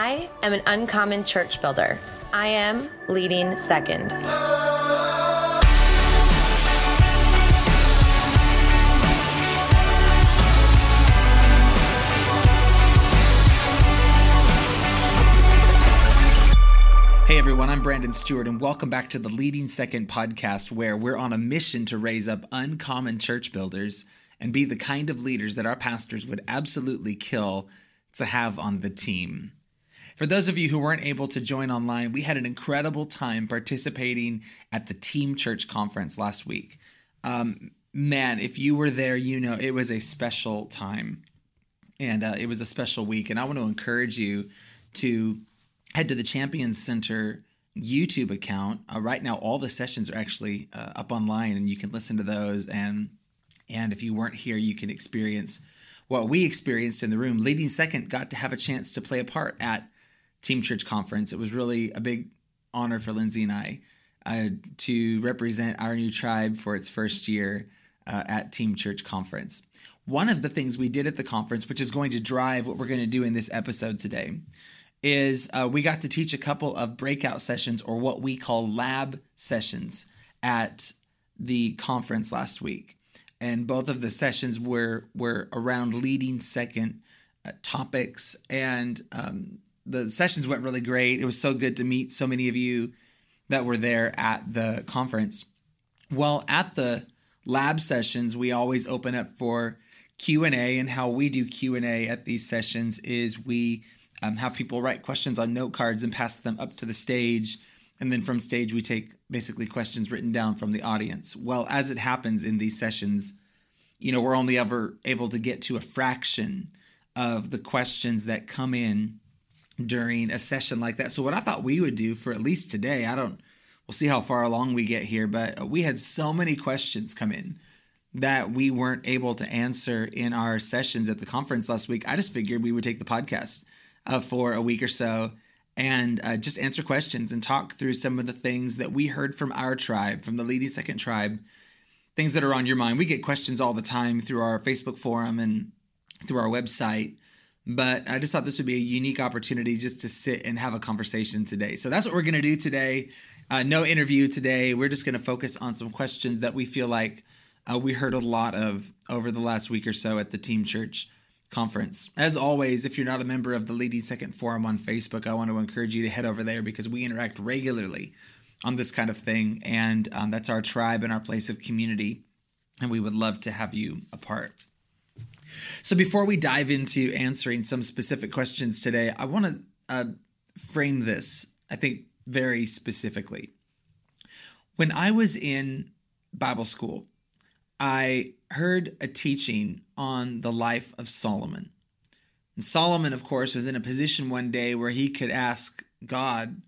I am an uncommon church builder. I am leading second. Hey everyone, I'm Brandon Stewart, and welcome back to the Leading Second podcast, where we're on a mission to raise up uncommon church builders and be the kind of leaders that our pastors would absolutely kill to have on the team. For those of you who weren't able to join online, we had an incredible time participating at the Team Church Conference last week. Um, man, if you were there, you know it was a special time and uh, it was a special week. And I want to encourage you to head to the Champions Center YouTube account. Uh, right now, all the sessions are actually uh, up online, and you can listen to those. And and if you weren't here, you can experience what we experienced in the room. Leading Second got to have a chance to play a part at Team Church Conference. It was really a big honor for Lindsay and I uh, to represent our new tribe for its first year uh, at Team Church Conference. One of the things we did at the conference, which is going to drive what we're going to do in this episode today, is uh, we got to teach a couple of breakout sessions or what we call lab sessions at the conference last week. And both of the sessions were, were around leading second uh, topics and um, the sessions went really great. It was so good to meet so many of you that were there at the conference. Well, at the lab sessions, we always open up for Q&A and how we do Q&A at these sessions is we um, have people write questions on note cards and pass them up to the stage and then from stage we take basically questions written down from the audience. Well, as it happens in these sessions, you know, we're only ever able to get to a fraction of the questions that come in during a session like that. So what I thought we would do for at least today, I don't we'll see how far along we get here, but we had so many questions come in that we weren't able to answer in our sessions at the conference last week. I just figured we would take the podcast uh, for a week or so and uh, just answer questions and talk through some of the things that we heard from our tribe, from the Leading Second tribe, things that are on your mind. We get questions all the time through our Facebook forum and through our website but I just thought this would be a unique opportunity just to sit and have a conversation today. So that's what we're going to do today. Uh, no interview today. We're just going to focus on some questions that we feel like uh, we heard a lot of over the last week or so at the Team Church conference. As always, if you're not a member of the Leading Second Forum on Facebook, I want to encourage you to head over there because we interact regularly on this kind of thing. And um, that's our tribe and our place of community. And we would love to have you a part. So before we dive into answering some specific questions today, I want to uh, frame this, I think, very specifically. When I was in Bible school, I heard a teaching on the life of Solomon. And Solomon, of course, was in a position one day where he could ask God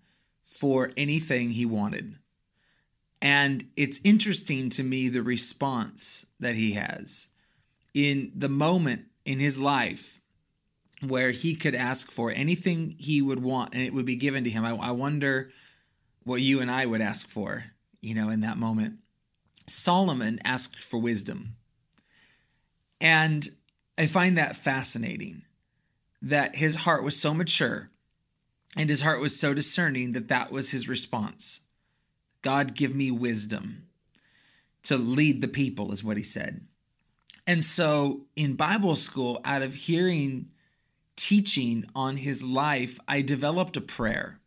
for anything he wanted. And it's interesting to me the response that he has in the moment in his life where he could ask for anything he would want and it would be given to him. I, I wonder what you and I would ask for, you know, in that moment. Solomon asked for wisdom. And I find that fascinating that his heart was so mature and his heart was so discerning that that was his response. God, give me wisdom to lead the people, is what he said. And so in Bible school, out of hearing teaching on his life, I developed a prayer.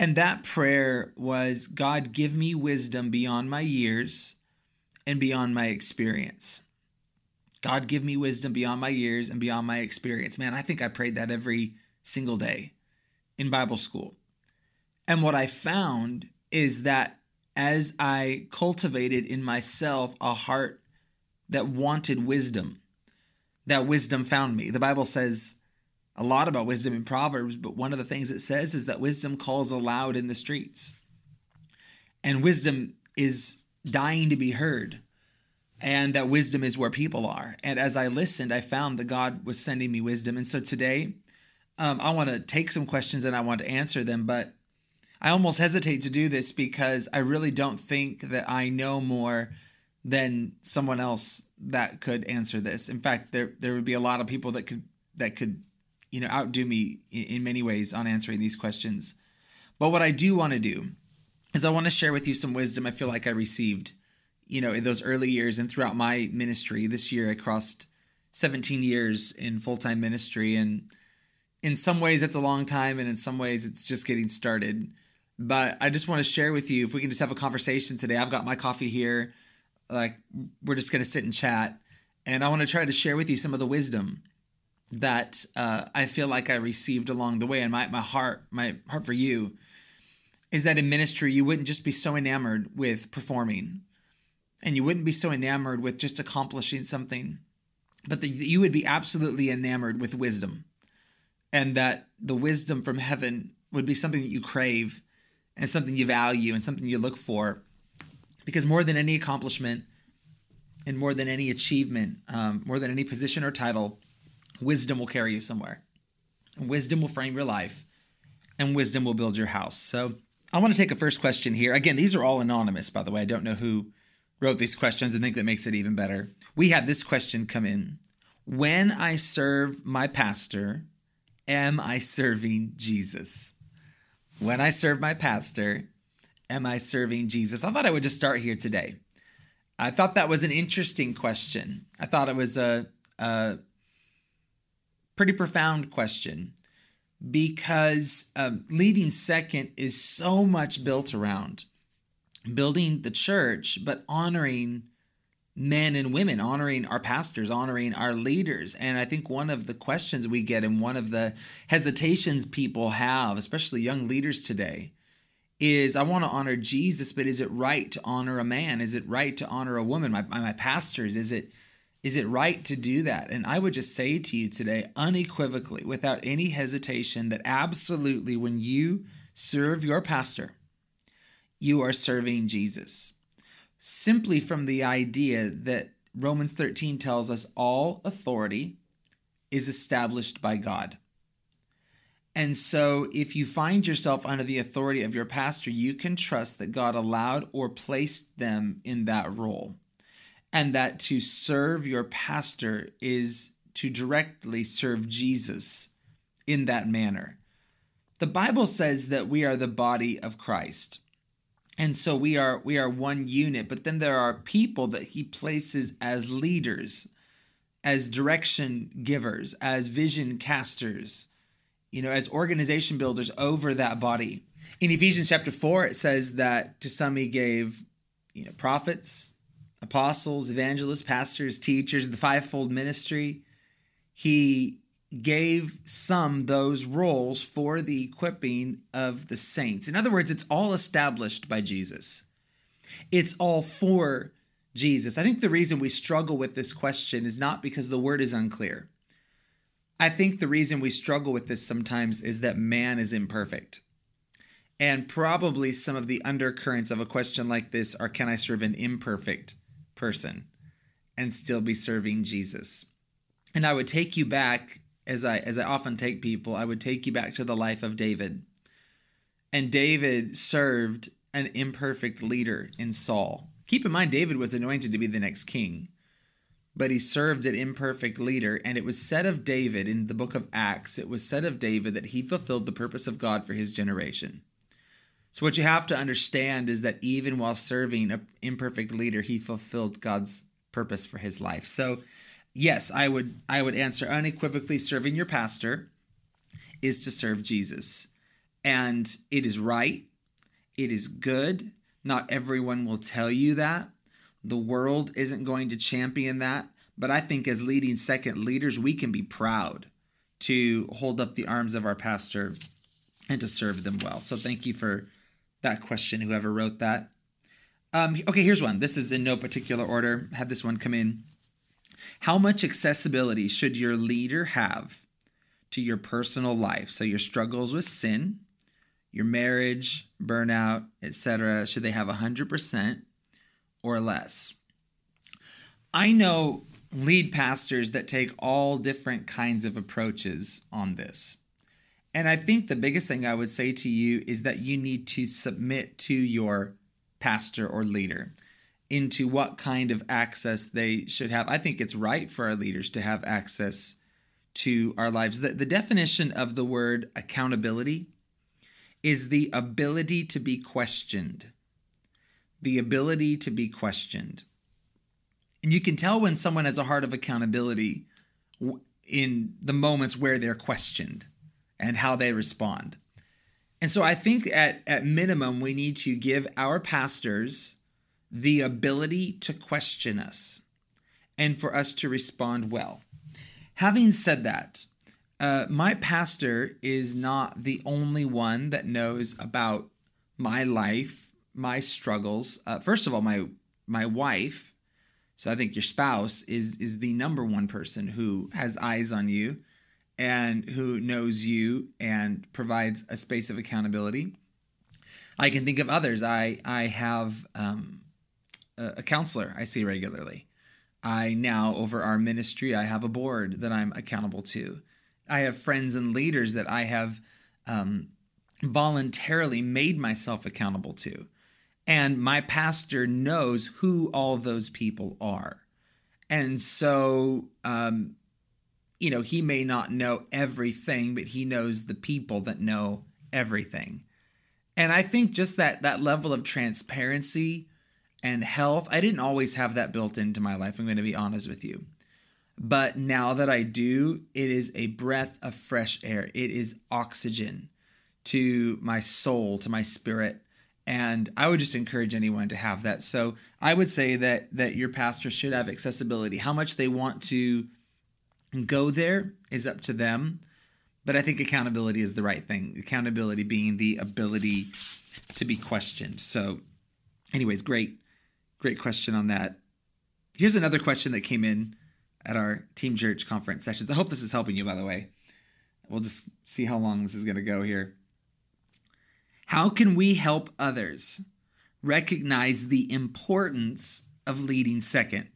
And that prayer was God, give me wisdom beyond my years and beyond my experience. God, give me wisdom beyond my years and beyond my experience. Man, I think I prayed that every single day in Bible school. And what I found is that as I cultivated in myself a heart that wanted wisdom. That wisdom found me. The Bible says a lot about wisdom in Proverbs, but one of the things it says is that wisdom calls aloud in the streets. And wisdom is dying to be heard. And that wisdom is where people are. And as I listened, I found that God was sending me wisdom. And so today, um, I want to take some questions and I want to answer them, but I almost hesitate to do this because I really don't think that I know more than someone else that could answer this. In fact, there there would be a lot of people that could that could you know, outdo me in, in many ways on answering these questions. But what I do want to do is I want to share with you some wisdom I feel like I received, you know, in those early years and throughout my ministry. This year I crossed 17 years in full-time ministry and in some ways it's a long time and in some ways it's just getting started. But I just want to share with you if we can just have a conversation today. I've got my coffee here. Like we're just going to sit and chat and I want to try to share with you some of the wisdom that uh, I feel like I received along the way. And my, my heart, my heart for you is that in ministry, you wouldn't just be so enamored with performing and you wouldn't be so enamored with just accomplishing something, but that you would be absolutely enamored with wisdom and that the wisdom from heaven would be something that you crave and something you value and something you look for. Because more than any accomplishment, and more than any achievement, um, more than any position or title, wisdom will carry you somewhere. And wisdom will frame your life, and wisdom will build your house. So I want to take a first question here. Again, these are all anonymous, by the way. I don't know who wrote these questions. I think that makes it even better. We had this question come in When I serve my pastor, am I serving Jesus? When I serve my pastor, am I serving Jesus? I thought I would just start here today. I thought that was an interesting question. I thought it was a, a pretty profound question because um, leading second is so much built around building the church, but honoring men and women, honoring our pastors, honoring our leaders. And I think one of the questions we get and one of the hesitations people have, especially young leaders today, is I want to honor Jesus, but is it right to honor a man? Is it right to honor a woman? My, my pastors, is it is it right to do that? And I would just say to you today, unequivocally, without any hesitation, that absolutely when you serve your pastor, you are serving Jesus. Simply from the idea that Romans 13 tells us all authority is established by God. And so, if you find yourself under the authority of your pastor, you can trust that God allowed or placed them in that role. And that to serve your pastor is to directly serve Jesus in that manner. The Bible says that we are the body of Christ. And so we are we are one unit, but then there are people that he places as leaders, as direction givers, as vision casters you know, as organization builders over that body. In Ephesians chapter 4, it says that to some he gave, you know, prophets, apostles, evangelists, pastors, teachers, the fivefold ministry. He gave some those roles for the equipping of the saints. In other words, it's all established by Jesus. It's all for Jesus. I think the reason we struggle with this question is not because the word is unclear. I think the reason we struggle with this sometimes is that man is imperfect. And probably some of the undercurrents of a question like this are can I serve an imperfect person and still be serving Jesus? And I would take you back as I as I often take people, I would take you back to the life of David. And David served an imperfect leader in Saul. Keep in mind David was anointed to be the next king but he served an imperfect leader. And it was said of David in the book of Acts, it was said of David that he fulfilled the purpose of God for his generation. So, what you have to understand is that even while serving an imperfect leader, he fulfilled God's purpose for his life. So, yes, I would I would answer unequivocally serving your pastor is to serve Jesus. And it is right. It is good. Not everyone will tell you that. The world isn't going to champion that. But I think as leading second leaders, we can be proud to hold up the arms of our pastor and to serve them well. So thank you for that question, whoever wrote that. Um, okay, here's one. This is in no particular order. Had this one come in. How much accessibility should your leader have to your personal life? So your struggles with sin, your marriage, burnout, etc. Should they have 100%? Or less. I know lead pastors that take all different kinds of approaches on this. And I think the biggest thing I would say to you is that you need to submit to your pastor or leader into what kind of access they should have. I think it's right for our leaders to have access to our lives. The, the definition of the word accountability is the ability to be questioned. The ability to be questioned. And you can tell when someone has a heart of accountability in the moments where they're questioned and how they respond. And so I think at, at minimum, we need to give our pastors the ability to question us and for us to respond well. Having said that, uh, my pastor is not the only one that knows about my life, my struggles. Uh, first of all, my my wife. So I think your spouse is is the number one person who has eyes on you, and who knows you and provides a space of accountability. I can think of others. I I have um, a, a counselor I see regularly. I now, over our ministry, I have a board that I'm accountable to. I have friends and leaders that I have um, voluntarily made myself accountable to. And my pastor knows who all those people are. And so, um, you know, he may not know everything, but he knows the people that know everything. And I think just that that level of transparency and health. I didn't always have that built into my life, I'm going to be honest with you. But now that I do, it is a breath of fresh air. It is oxygen to my soul, to my spirit. And I would just encourage anyone to have that. So I would say that that your pastor should have accessibility. How much they want to go there is up to them. But I think accountability is the right thing. Accountability being the ability to be questioned. So, anyways, great Great question on that. Here's another question that came in at our Team Church conference sessions. I hope this is helping you, by the way. We'll just see how long this is going to go here. How can we help others recognize the importance of leading second?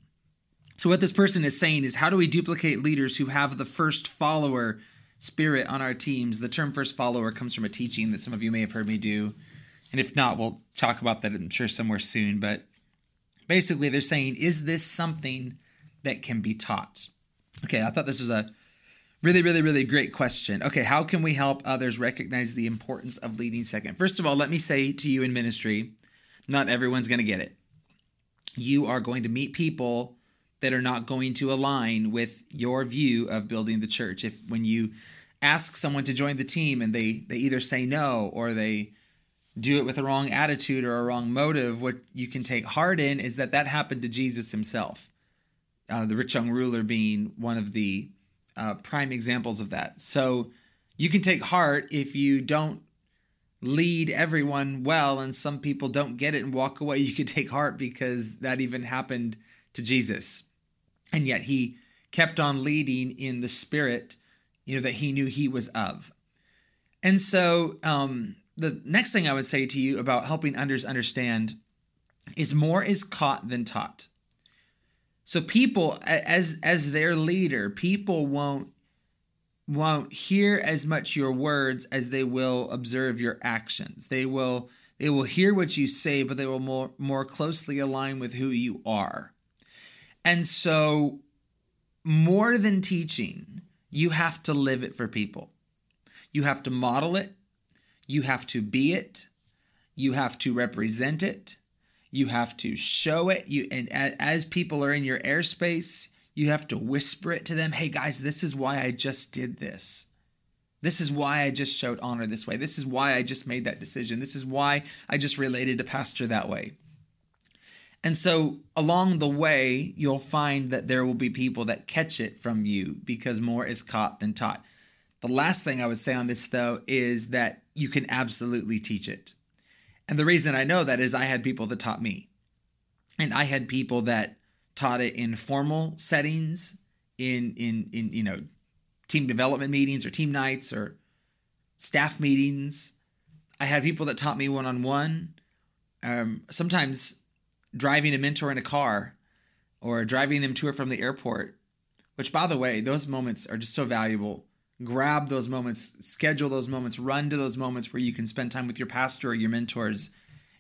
So, what this person is saying is, how do we duplicate leaders who have the first follower spirit on our teams? The term first follower comes from a teaching that some of you may have heard me do. And if not, we'll talk about that, I'm sure, somewhere soon. But basically they're saying is this something that can be taught okay i thought this was a really really really great question. Okay how can we help others recognize the importance of leading second? First of all let me say to you in ministry not everyone's going to get it. You are going to meet people that are not going to align with your view of building the church. If when you ask someone to join the team and they they either say no or they do it with a wrong attitude or a wrong motive, what you can take heart in is that that happened to Jesus himself. Uh, the rich young ruler being one of the uh, prime examples of that. So you can take heart if you don't lead everyone well and some people don't get it and walk away. You can take heart because that even happened to Jesus. And yet he kept on leading in the spirit, you know, that he knew he was of. And so um, the next thing I would say to you about helping others understand is more is caught than taught. So people as as their leader, people won't won't hear as much your words as they will observe your actions. They will they will hear what you say, but they will more more closely align with who you are. And so more than teaching, you have to live it for people. You have to model it. You have to be it. You have to represent it. You have to show it. You and as people are in your airspace, you have to whisper it to them. Hey guys, this is why I just did this. This is why I just showed honor this way. This is why I just made that decision. This is why I just related to pastor that way. And so along the way, you'll find that there will be people that catch it from you because more is caught than taught. The last thing I would say on this, though, is that you can absolutely teach it. And the reason I know that is I had people that taught me. And I had people that taught it in formal settings, in in in you know, team development meetings or team nights or staff meetings. I had people that taught me one on one. Sometimes driving a mentor in a car or driving them to or from the airport, which by the way, those moments are just so valuable grab those moments, schedule those moments, run to those moments where you can spend time with your pastor or your mentors,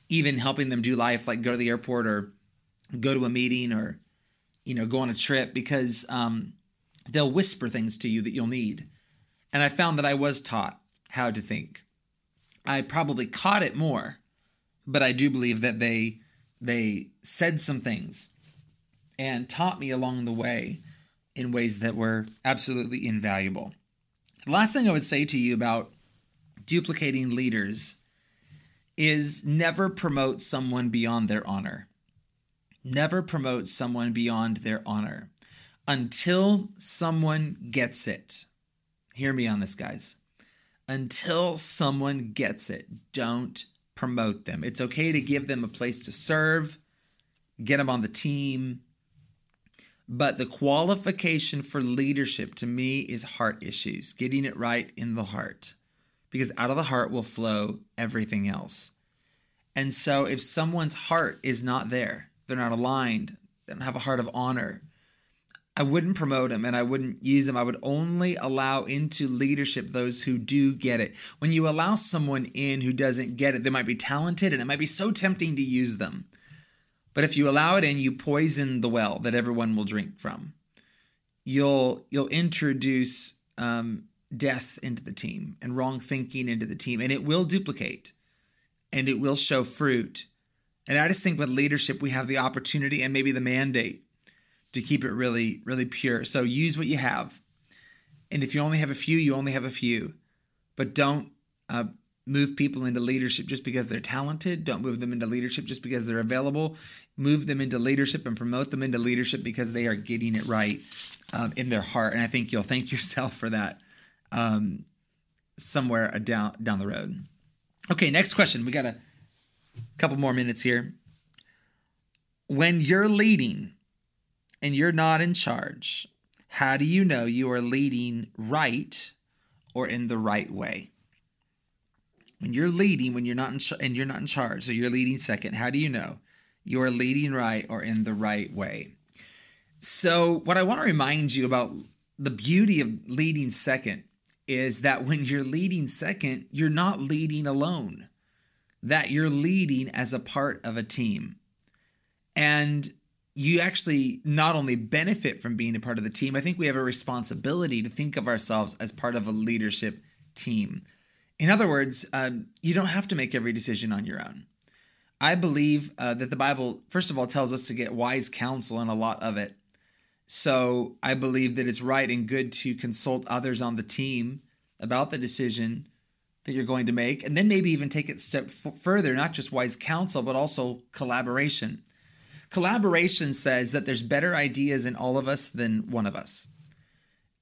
even helping them do life, like go to the airport or go to a meeting or, you know, go on a trip. Because um, they'll whisper things to you that you'll need. And I found that I was taught how to think. I probably caught it more, but I do believe that they they said some things and taught me along the way in ways that were absolutely invaluable. The last thing I would say to you about duplicating leaders is never promote someone beyond their honor. Never promote someone beyond their honor until someone gets it. Hear me on this, guys. Until someone gets it, don't promote them. It's okay to give them a place to serve, get them on the team. But the qualification for leadership to me is heart issues, getting it right in the heart because out of the heart will flow everything else. And so if someone's heart is not there, they're not aligned, they don't have a heart of honor, I wouldn't promote them and I wouldn't use them. I would only allow into leadership those who do get it. When you allow someone in who doesn't get it, they might be talented and it might be so tempting to use them. But if you allow it in, you poison the well that everyone will drink from. You'll you'll introduce um, death into the team and wrong thinking into the team, and it will duplicate and it will show fruit. And I just think with leadership, we have the opportunity and maybe the mandate to keep it really, really pure. So use what you have. And if you only have a few, you only have a few. But don't uh, move people into leadership just because they're talented. Don't move them into leadership just because they're available. Move them into leadership and promote them into leadership because they are getting it right um, in their heart. And I think you'll thank yourself for that um, somewhere down down the road. Okay, next question. We got a couple more minutes here. When you're leading and you're not in charge, how do you know you are leading right or in the right way? When you're leading, when you're not in and you're not in charge, so you're leading second, how do you know you're leading right or in the right way? So, what I want to remind you about the beauty of leading second is that when you're leading second, you're not leading alone, that you're leading as a part of a team. And you actually not only benefit from being a part of the team, I think we have a responsibility to think of ourselves as part of a leadership team. In other words, um, you don't have to make every decision on your own. I believe uh, that the Bible, first of all, tells us to get wise counsel and a lot of it. So I believe that it's right and good to consult others on the team about the decision that you're going to make, and then maybe even take it step f- further, not just wise counsel, but also collaboration. Collaboration says that there's better ideas in all of us than one of us.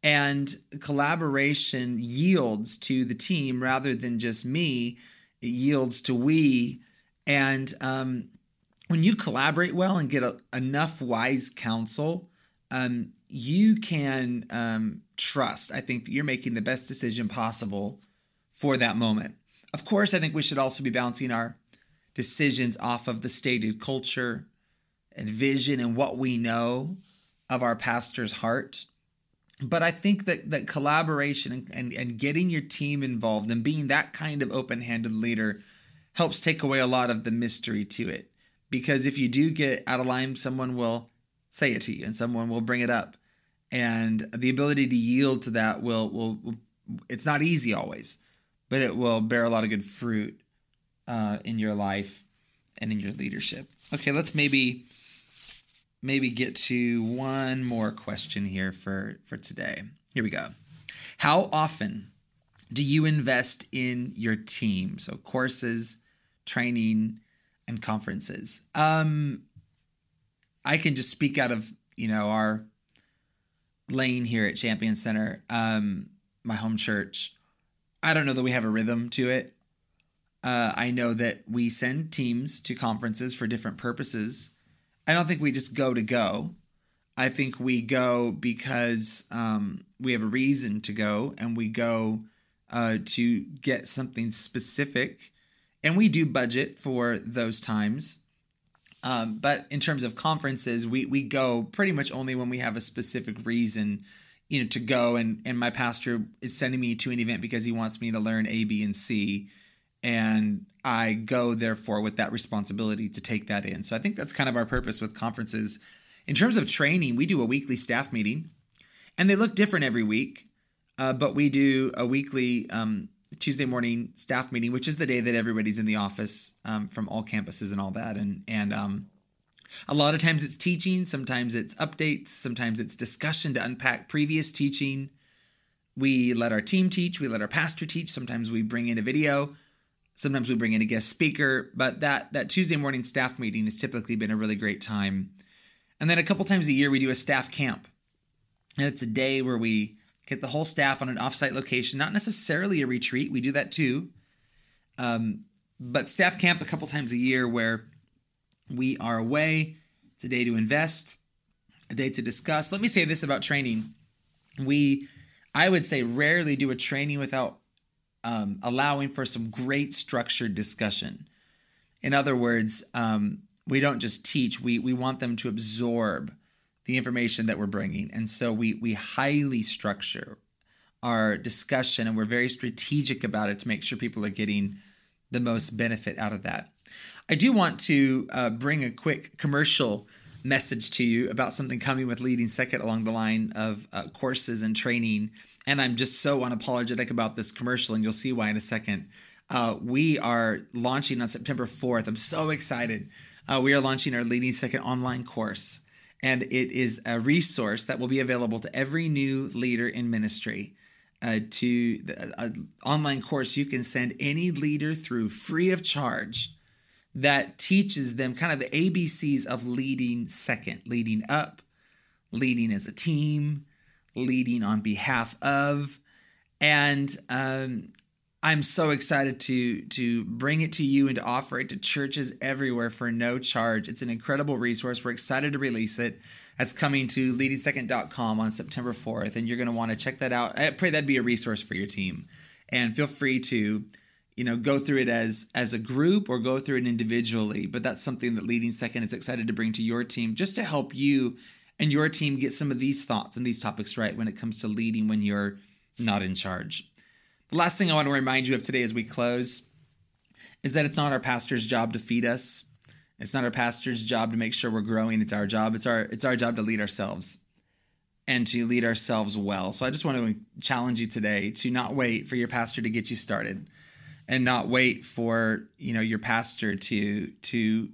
And collaboration yields to the team rather than just me, it yields to we. And um, when you collaborate well and get a, enough wise counsel, um, you can um, trust, I think, that you're making the best decision possible for that moment. Of course, I think we should also be bouncing our decisions off of the stated culture and vision and what we know of our pastor's heart. But I think that, that collaboration and, and, and getting your team involved and being that kind of open handed leader helps take away a lot of the mystery to it. Because if you do get out of line, someone will say it to you and someone will bring it up and the ability to yield to that will, will, will it's not easy always but it will bear a lot of good fruit uh, in your life and in your leadership okay let's maybe maybe get to one more question here for for today here we go how often do you invest in your team so courses training and conferences um I can just speak out of you know our lane here at Champion Center, um, my home church. I don't know that we have a rhythm to it. Uh, I know that we send teams to conferences for different purposes. I don't think we just go to go. I think we go because um, we have a reason to go, and we go uh, to get something specific. And we do budget for those times. Um, but in terms of conferences, we we go pretty much only when we have a specific reason, you know, to go. And and my pastor is sending me to an event because he wants me to learn A, B, and C, and I go therefore with that responsibility to take that in. So I think that's kind of our purpose with conferences. In terms of training, we do a weekly staff meeting, and they look different every week. Uh, but we do a weekly um, Tuesday morning staff meeting, which is the day that everybody's in the office um, from all campuses and all that. And and um, a lot of times it's teaching, sometimes it's updates, sometimes it's discussion to unpack previous teaching. We let our team teach, we let our pastor teach. Sometimes we bring in a video, sometimes we bring in a guest speaker. But that that Tuesday morning staff meeting has typically been a really great time. And then a couple times a year we do a staff camp, and it's a day where we get the whole staff on an offsite location, not necessarily a retreat. We do that too. Um, but staff camp a couple times a year where we are away. It's a day to invest, a day to discuss. Let me say this about training. We, I would say, rarely do a training without um, allowing for some great structured discussion. In other words, um, we don't just teach, we, we want them to absorb the information that we're bringing. And so we we highly structure our discussion and we're very strategic about it to make sure people are getting the most benefit out of that. I do want to uh, bring a quick commercial message to you about something coming with Leading Second along the line of uh, courses and training. And I'm just so unapologetic about this commercial, and you'll see why in a second. Uh, we are launching on September 4th. I'm so excited. Uh, we are launching our Leading Second online course and it is a resource that will be available to every new leader in ministry. Uh, to an online course you can send any leader through free of charge that teaches them kind of the ABCs of leading second, leading up, leading as a team, leading on behalf of. And um, I'm so excited to to bring it to you and to offer it to churches everywhere for no charge. It's an incredible resource. We're excited to release it. That's coming to leadingsecond.com on September 4th, and you're going to want to check that out. I pray that'd be a resource for your team. And feel free to, you know, go through it as as a group or go through it individually. But that's something that Leading Second is excited to bring to your team just to help you and your team get some of these thoughts and these topics right when it comes to leading when you're not in charge. The last thing I want to remind you of today as we close is that it's not our pastor's job to feed us. It's not our pastor's job to make sure we're growing. It's our job. It's our it's our job to lead ourselves and to lead ourselves well. So I just want to challenge you today to not wait for your pastor to get you started and not wait for, you know, your pastor to to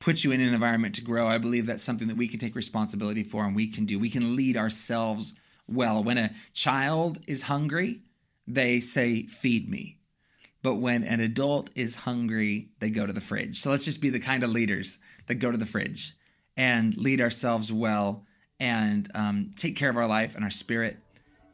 put you in an environment to grow. I believe that's something that we can take responsibility for and we can do. We can lead ourselves well. When a child is hungry, they say, Feed me. But when an adult is hungry, they go to the fridge. So let's just be the kind of leaders that go to the fridge and lead ourselves well and um, take care of our life and our spirit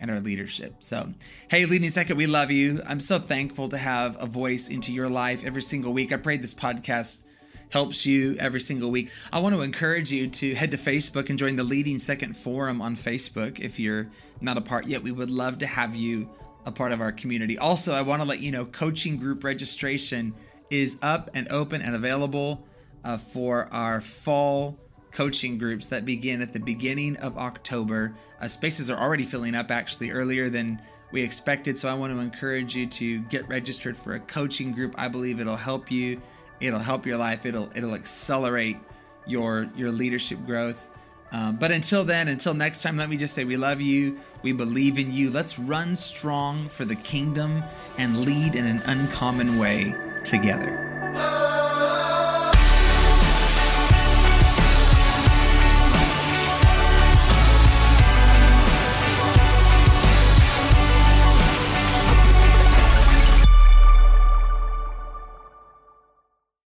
and our leadership. So, hey, Leading Second, we love you. I'm so thankful to have a voice into your life every single week. I pray this podcast helps you every single week. I want to encourage you to head to Facebook and join the Leading Second Forum on Facebook if you're not a part yet. We would love to have you a part of our community. Also, I want to let you know coaching group registration is up and open and available uh, for our fall coaching groups that begin at the beginning of October. Uh, spaces are already filling up actually earlier than we expected, so I want to encourage you to get registered for a coaching group. I believe it'll help you. It'll help your life. It'll it'll accelerate your your leadership growth. Um, but until then, until next time, let me just say we love you. We believe in you. Let's run strong for the kingdom and lead in an uncommon way together.